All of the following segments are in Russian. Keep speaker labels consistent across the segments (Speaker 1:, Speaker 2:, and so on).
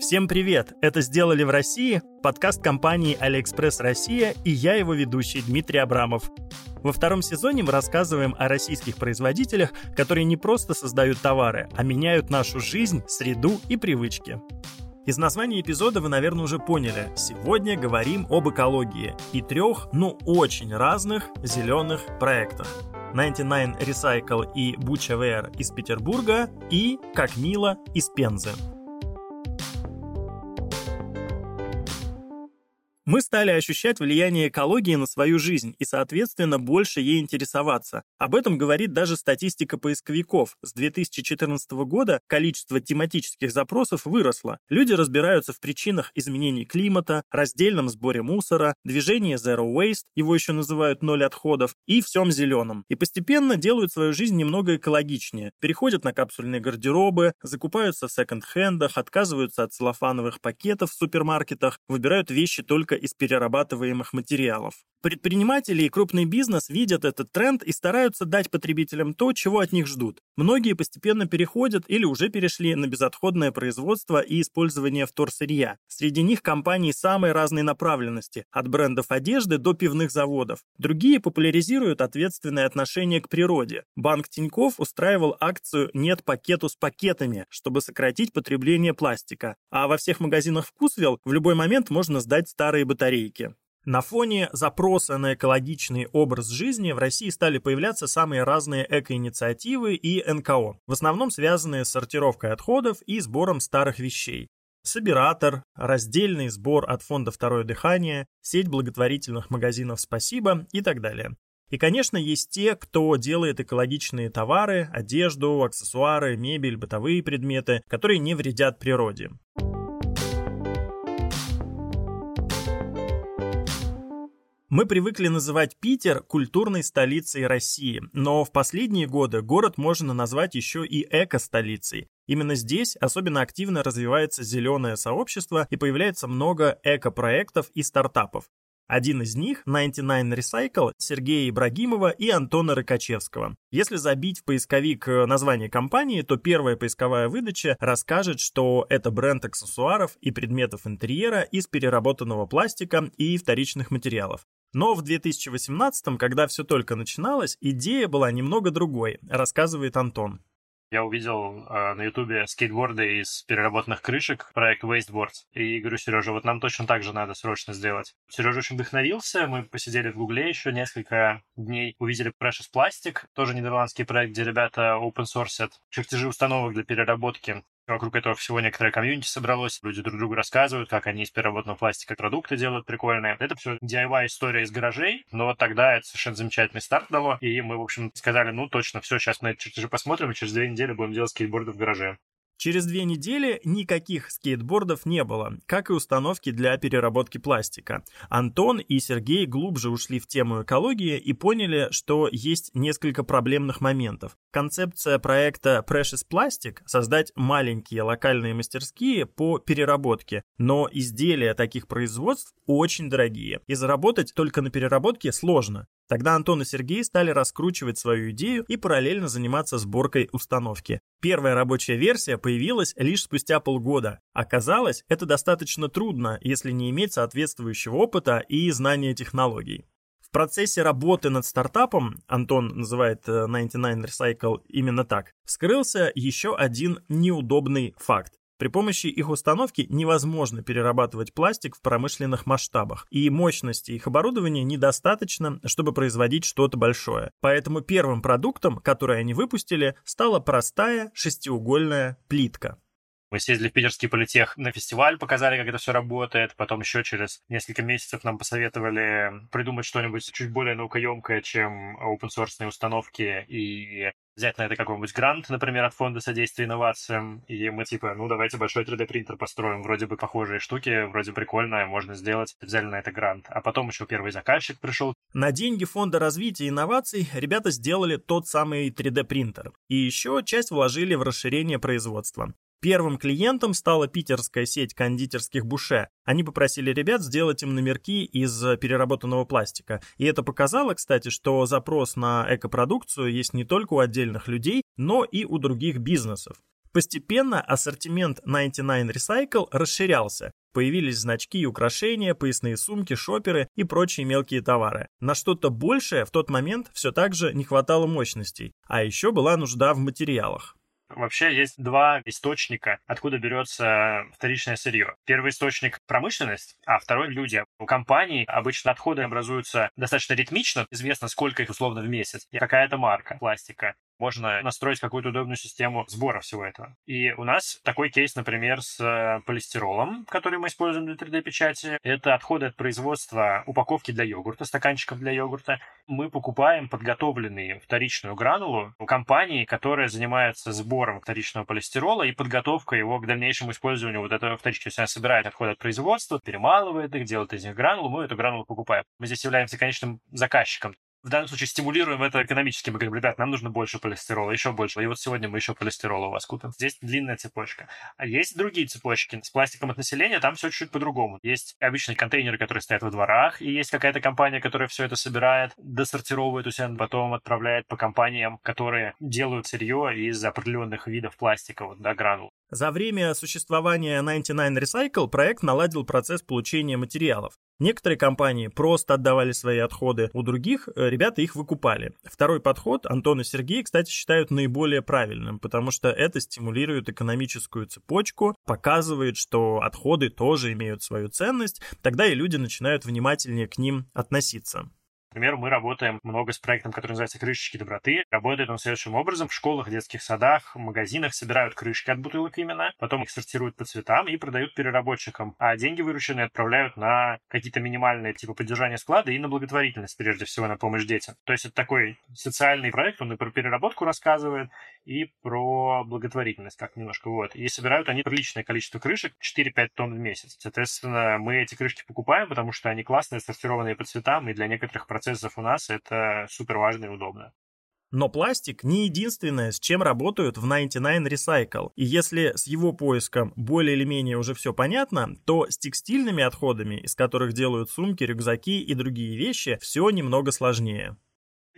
Speaker 1: Всем привет! Это «Сделали в России» — подкаст компании «AliExpress Россия» и я его ведущий Дмитрий Абрамов. Во втором сезоне мы рассказываем о российских производителях, которые не просто создают товары, а меняют нашу жизнь, среду и привычки. Из названия эпизода вы, наверное, уже поняли. Сегодня говорим об экологии и трех, ну, очень разных зеленых проектах. 99 Recycle и Buchaware из Петербурга и Как мило из Пензы. Мы стали ощущать влияние экологии на свою жизнь и, соответственно, больше ей интересоваться. Об этом говорит даже статистика поисковиков. С 2014 года количество тематических запросов выросло. Люди разбираются в причинах изменений климата, раздельном сборе мусора, движении Zero Waste, его еще называют ноль отходов, и всем зеленом. И постепенно делают свою жизнь немного экологичнее. Переходят на капсульные гардеробы, закупаются в секонд-хендах, отказываются от целлофановых пакетов в супермаркетах, выбирают вещи только из перерабатываемых материалов. Предприниматели и крупный бизнес видят этот тренд и стараются дать потребителям то, чего от них ждут. Многие постепенно переходят или уже перешли на безотходное производство и использование вторсырья. Среди них компании самой разной направленности, от брендов одежды до пивных заводов. Другие популяризируют ответственное отношение к природе. Банк Тиньков устраивал акцию «Нет пакету с пакетами», чтобы сократить потребление пластика. А во всех магазинах «Вкусвилл» в любой момент можно сдать старые батарейки. На фоне запроса на экологичный образ жизни в России стали появляться самые разные экоинициативы и НКО, в основном связанные с сортировкой отходов и сбором старых вещей. Собиратор, раздельный сбор от фонда «Второе дыхание», сеть благотворительных магазинов «Спасибо» и так далее. И, конечно, есть те, кто делает экологичные товары, одежду, аксессуары, мебель, бытовые предметы, которые не вредят природе. Мы привыкли называть Питер культурной столицей России, но в последние годы город можно назвать еще и эко-столицей. Именно здесь особенно активно развивается зеленое сообщество и появляется много эко-проектов и стартапов. Один из них, 99 Recycle, Сергея Ибрагимова и Антона Рыкачевского. Если забить в поисковик э, название компании, то первая поисковая выдача расскажет, что это бренд аксессуаров и предметов интерьера из переработанного пластика и вторичных материалов. Но в 2018, когда все только начиналось, идея была немного другой, рассказывает Антон.
Speaker 2: Я увидел э, на ютубе скейтборды из переработанных крышек, проект Wasteboards, и говорю, Сережа, вот нам точно так же надо срочно сделать. Сережа очень вдохновился, мы посидели в гугле еще несколько дней, увидели Precious Plastic, тоже нидерландский проект, где ребята open source чертежи установок для переработки Вокруг этого всего некоторое комьюнити собралось. Люди друг другу рассказывают, как они из переработанного пластика продукты делают прикольные. Это все DIY история из гаражей, но вот тогда это совершенно замечательный старт дало. И мы, в общем, сказали, ну точно, все, сейчас на эти чертежи посмотрим, и через две недели будем делать скейтборды в гараже.
Speaker 1: Через две недели никаких скейтбордов не было, как и установки для переработки пластика. Антон и Сергей глубже ушли в тему экологии и поняли, что есть несколько проблемных моментов. Концепция проекта Precious Plastic – создать маленькие локальные мастерские по переработке, но изделия таких производств очень дорогие, и заработать только на переработке сложно. Тогда Антон и Сергей стали раскручивать свою идею и параллельно заниматься сборкой установки. Первая рабочая версия появилась лишь спустя полгода. Оказалось, это достаточно трудно, если не иметь соответствующего опыта и знания технологий. В процессе работы над стартапом, Антон называет 99 э, Recycle именно так, вскрылся еще один неудобный факт. При помощи их установки невозможно перерабатывать пластик в промышленных масштабах, и мощности их оборудования недостаточно, чтобы производить что-то большое. Поэтому первым продуктом, который они выпустили, стала простая шестиугольная плитка.
Speaker 2: Мы съездили в Питерский политех на фестиваль, показали, как это все работает. Потом еще через несколько месяцев нам посоветовали придумать что-нибудь чуть более наукоемкое, чем open source установки и взять на это какой-нибудь грант, например, от фонда содействия инновациям, и мы типа, ну давайте большой 3D-принтер построим, вроде бы похожие штуки, вроде прикольно, можно сделать, взяли на это грант. А потом еще первый заказчик пришел.
Speaker 1: На деньги фонда развития инноваций ребята сделали тот самый 3D-принтер. И еще часть вложили в расширение производства. Первым клиентом стала питерская сеть кондитерских буше. Они попросили ребят сделать им номерки из переработанного пластика. И это показало, кстати, что запрос на экопродукцию есть не только у отдельных людей, но и у других бизнесов. Постепенно ассортимент 99 Recycle расширялся. Появились значки и украшения, поясные сумки, шоперы и прочие мелкие товары. На что-то большее в тот момент все так же не хватало мощностей, а еще была нужда в материалах.
Speaker 2: Вообще есть два источника, откуда берется вторичное сырье. Первый источник – промышленность, а второй – люди. У компаний обычно отходы образуются достаточно ритмично, известно, сколько их условно в месяц. Какая-то марка пластика можно настроить какую-то удобную систему сбора всего этого. И у нас такой кейс, например, с э, полистиролом, который мы используем для 3D-печати. Это отходы от производства упаковки для йогурта, стаканчиков для йогурта. Мы покупаем подготовленные вторичную гранулу у компании, которая занимается сбором вторичного полистирола и подготовкой его к дальнейшему использованию вот этого вторичного. Она собирает отходы от производства, перемалывает их, делает из них гранулу, мы эту гранулу покупаем. Мы здесь являемся конечным заказчиком в данном случае стимулируем это экономически. Мы говорим, ребят, нам нужно больше полистирола, еще больше. И вот сегодня мы еще полистирола у вас купим. Здесь длинная цепочка. А есть другие цепочки. С пластиком от населения там все чуть-чуть по-другому. Есть обычные контейнеры, которые стоят во дворах, и есть какая-то компания, которая все это собирает, досортировывает у себя, потом отправляет по компаниям, которые делают сырье из определенных видов пластика, вот, да, гранул.
Speaker 1: За время существования 99 Recycle проект наладил процесс получения материалов. Некоторые компании просто отдавали свои отходы, у других э, ребята их выкупали. Второй подход Антон и Сергей, кстати, считают наиболее правильным, потому что это стимулирует экономическую цепочку, показывает, что отходы тоже имеют свою ценность, тогда и люди начинают внимательнее к ним относиться.
Speaker 2: Например, мы работаем много с проектом, который называется «Крышечки доброты». Работает он следующим образом. В школах, детских садах, магазинах собирают крышки от бутылок именно, потом их сортируют по цветам и продают переработчикам. А деньги вырученные отправляют на какие-то минимальные типа поддержания склада и на благотворительность, прежде всего, на помощь детям. То есть это такой социальный проект, он и про переработку рассказывает, и про благотворительность, как немножко вот. И собирают они приличное количество крышек, 4-5 тонн в месяц. Соответственно, мы эти крышки покупаем, потому что они классные, сортированные по цветам, и для некоторых процессов у нас это супер важно и удобно.
Speaker 1: Но пластик не единственное, с чем работают в 99 Recycle. И если с его поиском более или менее уже все понятно, то с текстильными отходами, из которых делают сумки, рюкзаки и другие вещи, все немного сложнее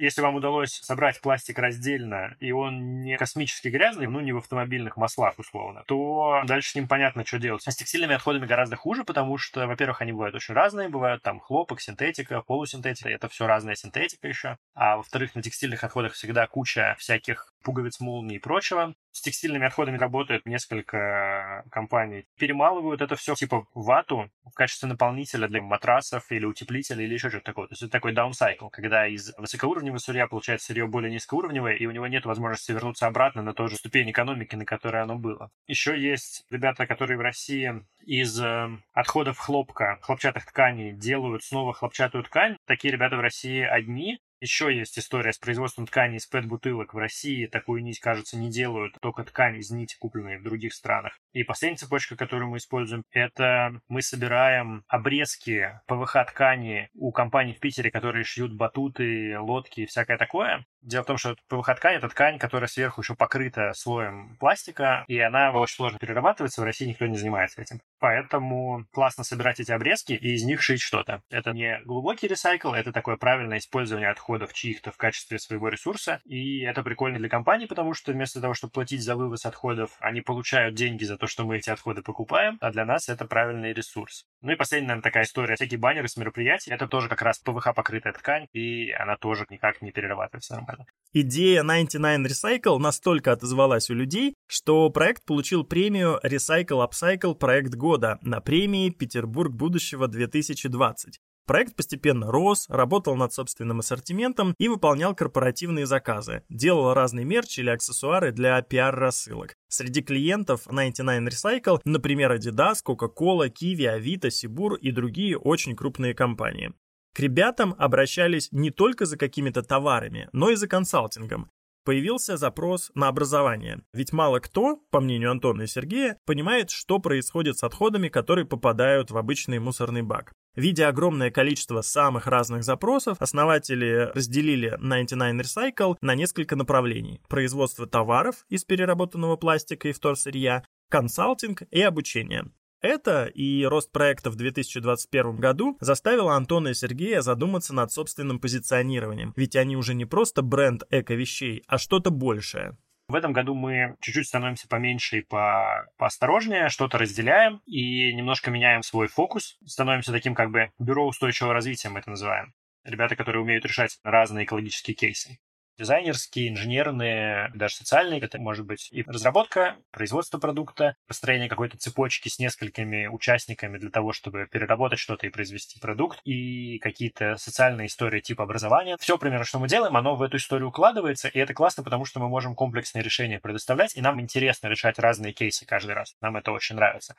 Speaker 2: если вам удалось собрать пластик раздельно, и он не космически грязный, ну, не в автомобильных маслах, условно, то дальше с ним понятно, что делать. А с текстильными отходами гораздо хуже, потому что, во-первых, они бывают очень разные, бывают там хлопок, синтетика, полусинтетика, это все разная синтетика еще. А во-вторых, на текстильных отходах всегда куча всяких пуговиц, молний и прочего. С текстильными отходами работают несколько компаний. Перемалывают это все типа вату в качестве наполнителя для матрасов или утеплителя или еще что-то такое. То есть это такой даунсайкл, когда из высокоуровневого сырья получается сырье более низкоуровневое, и у него нет возможности вернуться обратно на ту же ступень экономики, на которой оно было. Еще есть ребята, которые в России из э, отходов хлопка, хлопчатых тканей делают снова хлопчатую ткань. Такие ребята в России одни, еще есть история с производством ткани из пэт-бутылок. В России такую нить, кажется, не делают, только ткань из нити, купленные в других странах. И последняя цепочка, которую мы используем, это мы собираем обрезки ПВХ-ткани у компаний в Питере, которые шьют батуты, лодки и всякое такое. Дело в том, что ПВХ-ткань — это ткань, которая сверху еще покрыта слоем пластика, и она очень сложно перерабатывается, в России никто не занимается этим. Поэтому классно собирать эти обрезки и из них шить что-то. Это не глубокий ресайкл, это такое правильное использование отходов чьих-то в качестве своего ресурса, и это прикольно для компаний, потому что вместо того, чтобы платить за вывоз отходов, они получают деньги за то, что мы эти отходы покупаем, а для нас это правильный ресурс. Ну и последняя, наверное, такая история. Всякие баннеры с мероприятий, это тоже как раз ПВХ-покрытая ткань, и она тоже никак не перерабатывается нормально.
Speaker 1: Идея 99 Recycle настолько отозвалась у людей, что проект получил премию Recycle Upcycle проект года на премии Петербург будущего 2020. Проект постепенно рос, работал над собственным ассортиментом и выполнял корпоративные заказы, делал разный мерч или аксессуары для пиар-рассылок. Среди клиентов 99 Recycle, например, Adidas, Coca-Cola, Kiwi, Avito, Сибур и другие очень крупные компании. К ребятам обращались не только за какими-то товарами, но и за консалтингом. Появился запрос на образование, ведь мало кто, по мнению Антона и Сергея, понимает, что происходит с отходами, которые попадают в обычный мусорный бак. Видя огромное количество самых разных запросов, основатели разделили 99 Recycle на несколько направлений. Производство товаров из переработанного пластика и вторсырья, консалтинг и обучение. Это и рост проекта в 2021 году заставило Антона и Сергея задуматься над собственным позиционированием, ведь они уже не просто бренд эко-вещей, а что-то большее.
Speaker 2: В этом году мы чуть-чуть становимся поменьше и по поосторожнее, что-то разделяем и немножко меняем свой фокус. Становимся таким как бы бюро устойчивого развития, мы это называем. Ребята, которые умеют решать разные экологические кейсы дизайнерские, инженерные, даже социальные. Это может быть и разработка, производство продукта, построение какой-то цепочки с несколькими участниками для того, чтобы переработать что-то и произвести продукт, и какие-то социальные истории типа образования. Все примерно, что мы делаем, оно в эту историю укладывается, и это классно, потому что мы можем комплексные решения предоставлять, и нам интересно решать разные кейсы каждый раз. Нам это очень нравится.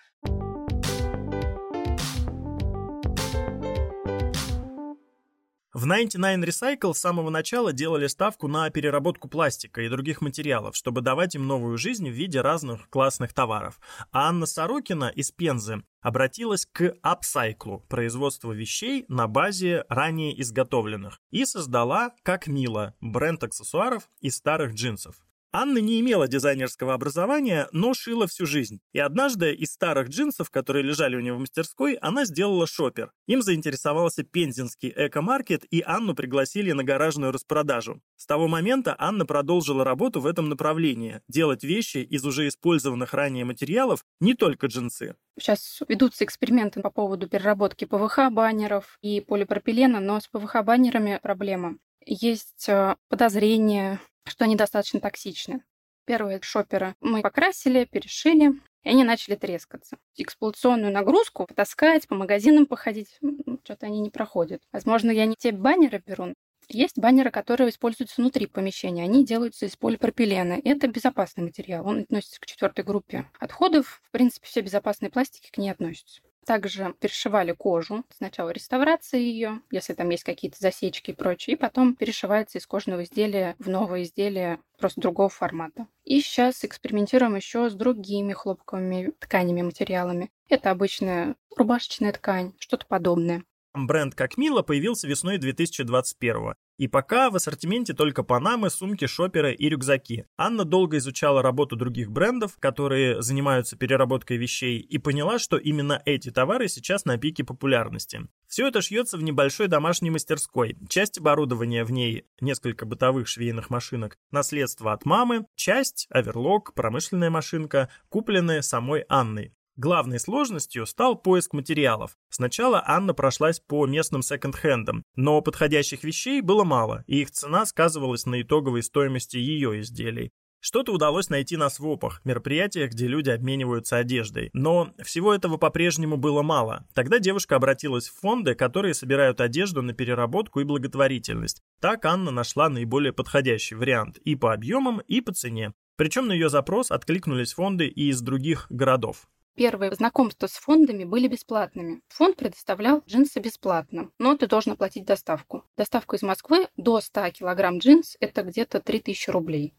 Speaker 1: В 99 Recycle с самого начала делали ставку на переработку пластика и других материалов, чтобы давать им новую жизнь в виде разных классных товаров. А Анна Сорокина из Пензы обратилась к апсайклу, производству вещей на базе ранее изготовленных, и создала «Как мило» бренд аксессуаров из старых джинсов. Анна не имела дизайнерского образования, но шила всю жизнь. И однажды из старых джинсов, которые лежали у нее в мастерской, она сделала шопер. Им заинтересовался пензенский эко-маркет, и Анну пригласили на гаражную распродажу. С того момента Анна продолжила работу в этом направлении – делать вещи из уже использованных ранее материалов, не только джинсы.
Speaker 3: Сейчас ведутся эксперименты по поводу переработки ПВХ-баннеров и полипропилена, но с ПВХ-баннерами проблема. Есть э, подозрения, что они достаточно токсичны. Первые шоперы мы покрасили, перешили, и они начали трескаться. Эксплуатационную нагрузку таскать, по магазинам походить, что-то они не проходят. Возможно, я не те баннеры беру. Есть баннеры, которые используются внутри помещения. Они делаются из полипропилена. Это безопасный материал. Он относится к четвертой группе отходов. В принципе, все безопасные пластики к ней относятся. Также перешивали кожу. Сначала реставрация ее, если там есть какие-то засечки и прочее, и потом перешивается из кожного изделия в новое изделие просто другого формата. И сейчас экспериментируем еще с другими хлопковыми тканями, материалами. Это обычная рубашечная ткань, что-то подобное.
Speaker 1: Бренд «Как мило» появился весной 2021 и пока в ассортименте только панамы, сумки, шоперы и рюкзаки. Анна долго изучала работу других брендов, которые занимаются переработкой вещей, и поняла, что именно эти товары сейчас на пике популярности. Все это шьется в небольшой домашней мастерской. Часть оборудования в ней, несколько бытовых швейных машинок, наследство от мамы, часть, оверлок, промышленная машинка, купленная самой Анной. Главной сложностью стал поиск материалов. Сначала Анна прошлась по местным секонд-хендам, но подходящих вещей было мало, и их цена сказывалась на итоговой стоимости ее изделий. Что-то удалось найти на свопах, мероприятиях, где люди обмениваются одеждой. Но всего этого по-прежнему было мало. Тогда девушка обратилась в фонды, которые собирают одежду на переработку и благотворительность. Так Анна нашла наиболее подходящий вариант и по объемам, и по цене. Причем на ее запрос откликнулись фонды и из других городов.
Speaker 3: Первые знакомства с фондами были бесплатными. Фонд предоставлял джинсы бесплатно, но ты должен оплатить доставку. Доставка из Москвы до 100 килограмм джинс – это где-то 3000 рублей.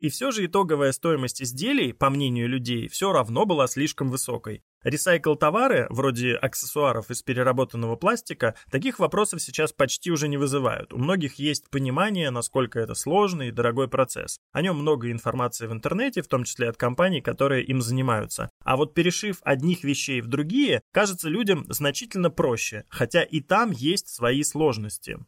Speaker 1: И все же итоговая стоимость изделий, по мнению людей, все равно была слишком высокой. Ресайкл-товары, вроде аксессуаров из переработанного пластика, таких вопросов сейчас почти уже не вызывают. У многих есть понимание, насколько это сложный и дорогой процесс. О нем много информации в интернете, в том числе от компаний, которые им занимаются. А вот перешив одних вещей в другие, кажется людям значительно проще, хотя и там есть свои сложности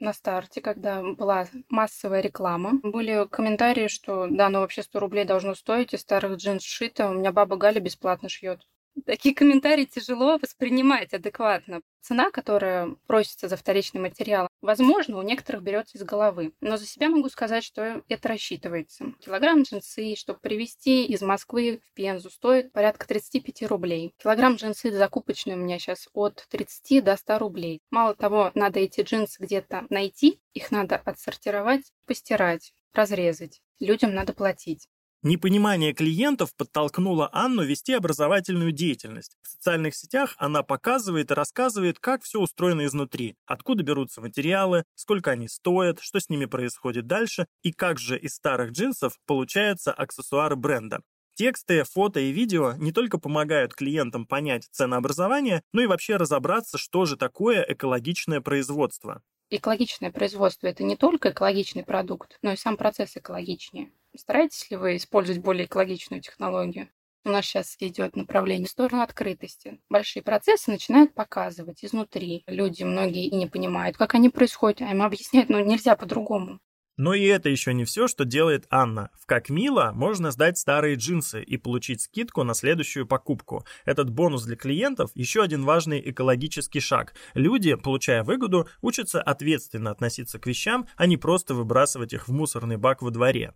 Speaker 3: на старте, когда была массовая реклама, были комментарии, что да, ну вообще 100 рублей должно стоить, из старых джинс шито, у меня баба Галя бесплатно шьет. Такие комментарии тяжело воспринимать адекватно. Цена, которая просится за вторичный материал, возможно, у некоторых берется из головы. Но за себя могу сказать, что это рассчитывается. Килограмм джинсы, чтобы привезти из Москвы в Пензу, стоит порядка 35 рублей. Килограмм джинсы закупочный у меня сейчас от 30 до 100 рублей. Мало того, надо эти джинсы где-то найти, их надо отсортировать, постирать, разрезать. Людям надо платить.
Speaker 1: Непонимание клиентов подтолкнуло Анну вести образовательную деятельность. В социальных сетях она показывает и рассказывает, как все устроено изнутри, откуда берутся материалы, сколько они стоят, что с ними происходит дальше и как же из старых джинсов получаются аксессуары бренда. Тексты, фото и видео не только помогают клиентам понять ценообразование, но и вообще разобраться, что же такое экологичное производство.
Speaker 3: Экологичное производство – это не только экологичный продукт, но и сам процесс экологичнее. Стараетесь ли вы использовать более экологичную технологию? У нас сейчас идет направление в сторону открытости. Большие процессы начинают показывать изнутри. Люди многие не понимают, как они происходят, а им объяснять, ну, нельзя по-другому.
Speaker 1: Но и это еще не все, что делает Анна. В Как Мило можно сдать старые джинсы и получить скидку на следующую покупку. Этот бонус для клиентов – еще один важный экологический шаг. Люди, получая выгоду, учатся ответственно относиться к вещам, а не просто выбрасывать их в мусорный бак во дворе.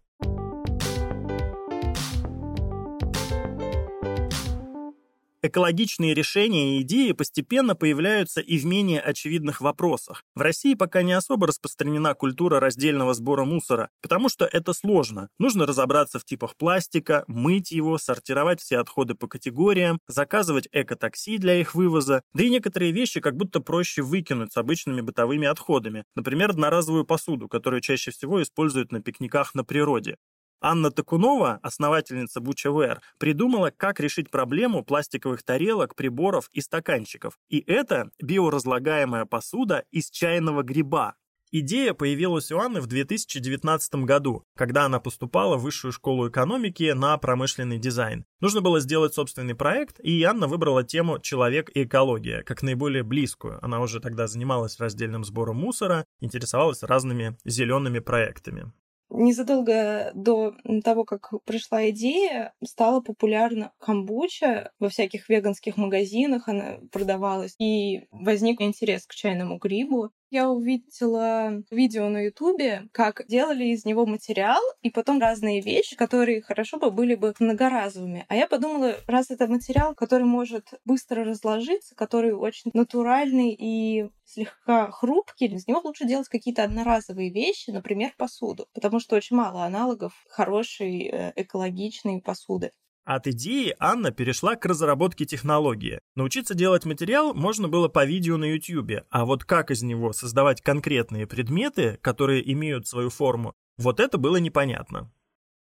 Speaker 1: Экологичные решения и идеи постепенно появляются и в менее очевидных вопросах. В России пока не особо распространена культура раздельного сбора мусора, потому что это сложно. Нужно разобраться в типах пластика, мыть его, сортировать все отходы по категориям, заказывать экотакси для их вывоза, да и некоторые вещи как будто проще выкинуть с обычными бытовыми отходами, например, одноразовую посуду, которую чаще всего используют на пикниках на природе. Анна Такунова, основательница Бучавер, придумала, как решить проблему пластиковых тарелок, приборов и стаканчиков. И это биоразлагаемая посуда из чайного гриба. Идея появилась у Анны в 2019 году, когда она поступала в высшую школу экономики на промышленный дизайн. Нужно было сделать собственный проект, и Анна выбрала тему «Человек и экология» как наиболее близкую. Она уже тогда занималась раздельным сбором мусора, интересовалась разными зелеными проектами.
Speaker 4: Незадолго до того, как пришла идея, стала популярна камбуча. Во всяких веганских магазинах она продавалась. И возник интерес к чайному грибу я увидела видео на Ютубе, как делали из него материал, и потом разные вещи, которые хорошо бы были бы многоразовыми. А я подумала, раз это материал, который может быстро разложиться, который очень натуральный и слегка хрупкий, из него лучше делать какие-то одноразовые вещи, например, посуду, потому что очень мало аналогов хорошей э, экологичной посуды.
Speaker 1: От идеи Анна перешла к разработке технологии. Научиться делать материал можно было по видео на YouTube, а вот как из него создавать конкретные предметы, которые имеют свою форму, вот это было непонятно.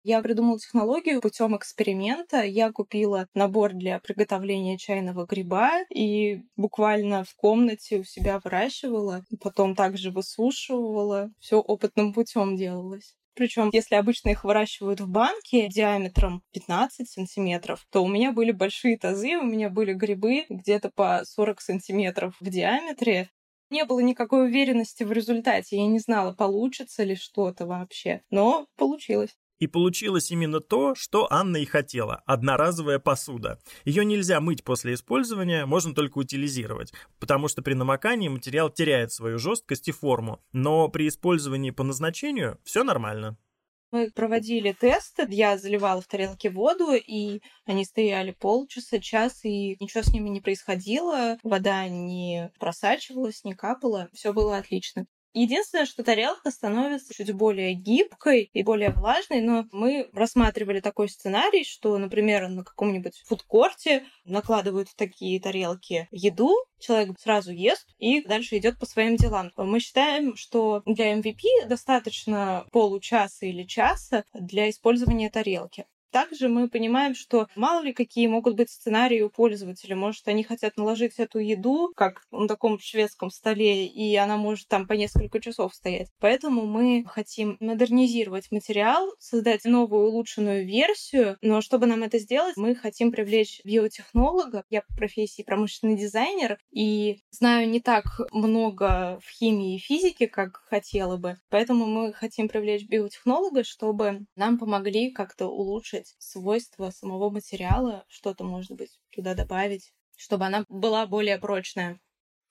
Speaker 4: Я придумала технологию путем эксперимента. Я купила набор для приготовления чайного гриба и буквально в комнате у себя выращивала, потом также высушивала. Все опытным путем делалось. Причем, если обычно их выращивают в банке диаметром 15 сантиметров, то у меня были большие тазы, у меня были грибы где-то по 40 сантиметров в диаметре. Не было никакой уверенности в результате. Я не знала, получится ли что-то вообще. Но получилось.
Speaker 1: И получилось именно то, что Анна и хотела – одноразовая посуда. Ее нельзя мыть после использования, можно только утилизировать, потому что при намокании материал теряет свою жесткость и форму, но при использовании по назначению все нормально.
Speaker 4: Мы проводили тесты, я заливала в тарелки воду, и они стояли полчаса, час, и ничего с ними не происходило. Вода не просачивалась, не капала, все было отлично. Единственное, что тарелка становится чуть более гибкой и более влажной, но мы рассматривали такой сценарий, что, например, на каком-нибудь фудкорте накладывают в такие тарелки еду, человек сразу ест и дальше идет по своим делам. Мы считаем, что для MVP достаточно получаса или часа для использования тарелки. Также мы понимаем, что мало ли какие могут быть сценарии у пользователя. Может, они хотят наложить эту еду, как на таком шведском столе, и она может там по несколько часов стоять. Поэтому мы хотим модернизировать материал, создать новую улучшенную версию. Но чтобы нам это сделать, мы хотим привлечь биотехнолога. Я по профессии промышленный дизайнер, и знаю не так много в химии и физике, как хотела бы. Поэтому мы хотим привлечь биотехнолога, чтобы нам помогли как-то улучшить улучшить свойства самого материала, что-то, может быть, туда добавить, чтобы она была более прочная.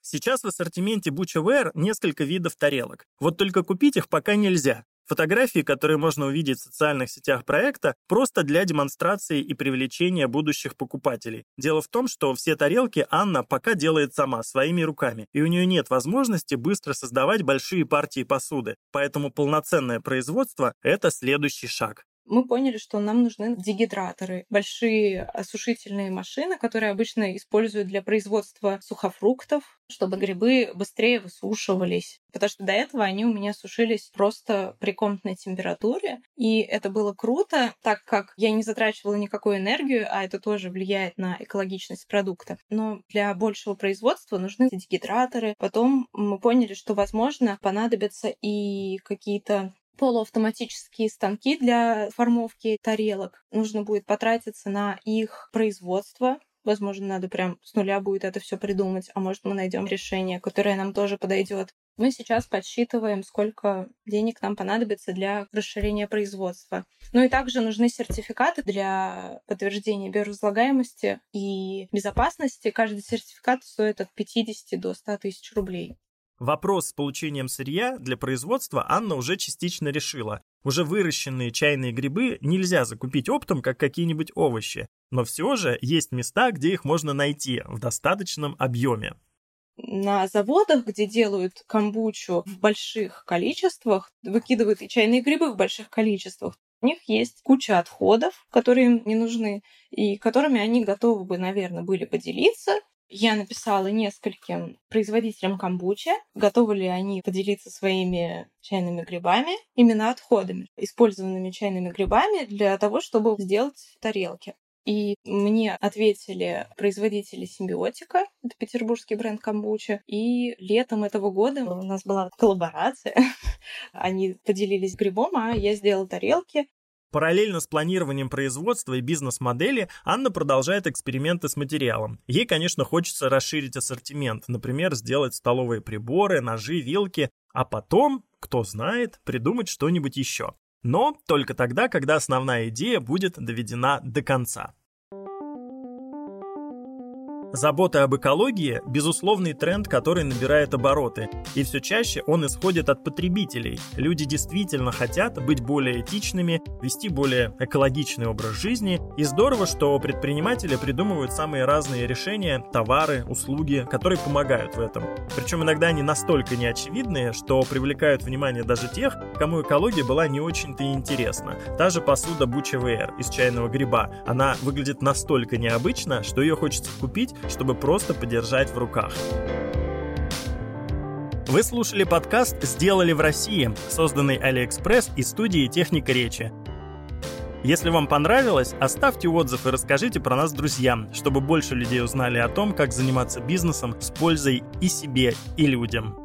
Speaker 1: Сейчас в ассортименте Butcherware несколько видов тарелок. Вот только купить их пока нельзя. Фотографии, которые можно увидеть в социальных сетях проекта, просто для демонстрации и привлечения будущих покупателей. Дело в том, что все тарелки Анна пока делает сама, своими руками, и у нее нет возможности быстро создавать большие партии посуды. Поэтому полноценное производство – это следующий шаг
Speaker 4: мы поняли, что нам нужны дегидраторы, большие осушительные машины, которые обычно используют для производства сухофруктов, чтобы грибы быстрее высушивались. Потому что до этого они у меня сушились просто при комнатной температуре. И это было круто, так как я не затрачивала никакую энергию, а это тоже влияет на экологичность продукта. Но для большего производства нужны дегидраторы. Потом мы поняли, что, возможно, понадобятся и какие-то полуавтоматические станки для формовки тарелок. Нужно будет потратиться на их производство. Возможно, надо прям с нуля будет это все придумать, а может мы найдем решение, которое нам тоже подойдет. Мы сейчас подсчитываем, сколько денег нам понадобится для расширения производства. Ну и также нужны сертификаты для подтверждения биоразлагаемости и безопасности. Каждый сертификат стоит от 50 до 100 тысяч рублей.
Speaker 1: Вопрос с получением сырья для производства Анна уже частично решила. Уже выращенные чайные грибы нельзя закупить оптом, как какие-нибудь овощи, но все же есть места, где их можно найти в достаточном объеме.
Speaker 4: На заводах, где делают камбучу в больших количествах, выкидывают и чайные грибы в больших количествах, у них есть куча отходов, которые им не нужны, и которыми они готовы бы, наверное, были поделиться, я написала нескольким производителям камбучи, готовы ли они поделиться своими чайными грибами, именно отходами, использованными чайными грибами для того, чтобы сделать тарелки. И мне ответили производители симбиотика, это петербургский бренд камбуча. И летом этого года у нас была коллаборация. Они поделились грибом, а я сделала тарелки.
Speaker 1: Параллельно с планированием производства и бизнес-модели Анна продолжает эксперименты с материалом. Ей, конечно, хочется расширить ассортимент, например, сделать столовые приборы, ножи, вилки, а потом, кто знает, придумать что-нибудь еще. Но только тогда, когда основная идея будет доведена до конца. Забота об экологии – безусловный тренд, который набирает обороты, и все чаще он исходит от потребителей. Люди действительно хотят быть более этичными, вести более экологичный образ жизни, и здорово, что предприниматели придумывают самые разные решения, товары, услуги, которые помогают в этом. Причем иногда они настолько неочевидные, что привлекают внимание даже тех, кому экология была не очень-то интересна. Та же посуда Буча ВР из чайного гриба, она выглядит настолько необычно, что ее хочется купить чтобы просто подержать в руках. Вы слушали подкаст «Сделали в России», созданный Алиэкспресс и студией «Техника речи». Если вам понравилось, оставьте отзыв и расскажите про нас друзьям, чтобы больше людей узнали о том, как заниматься бизнесом с пользой и себе, и людям.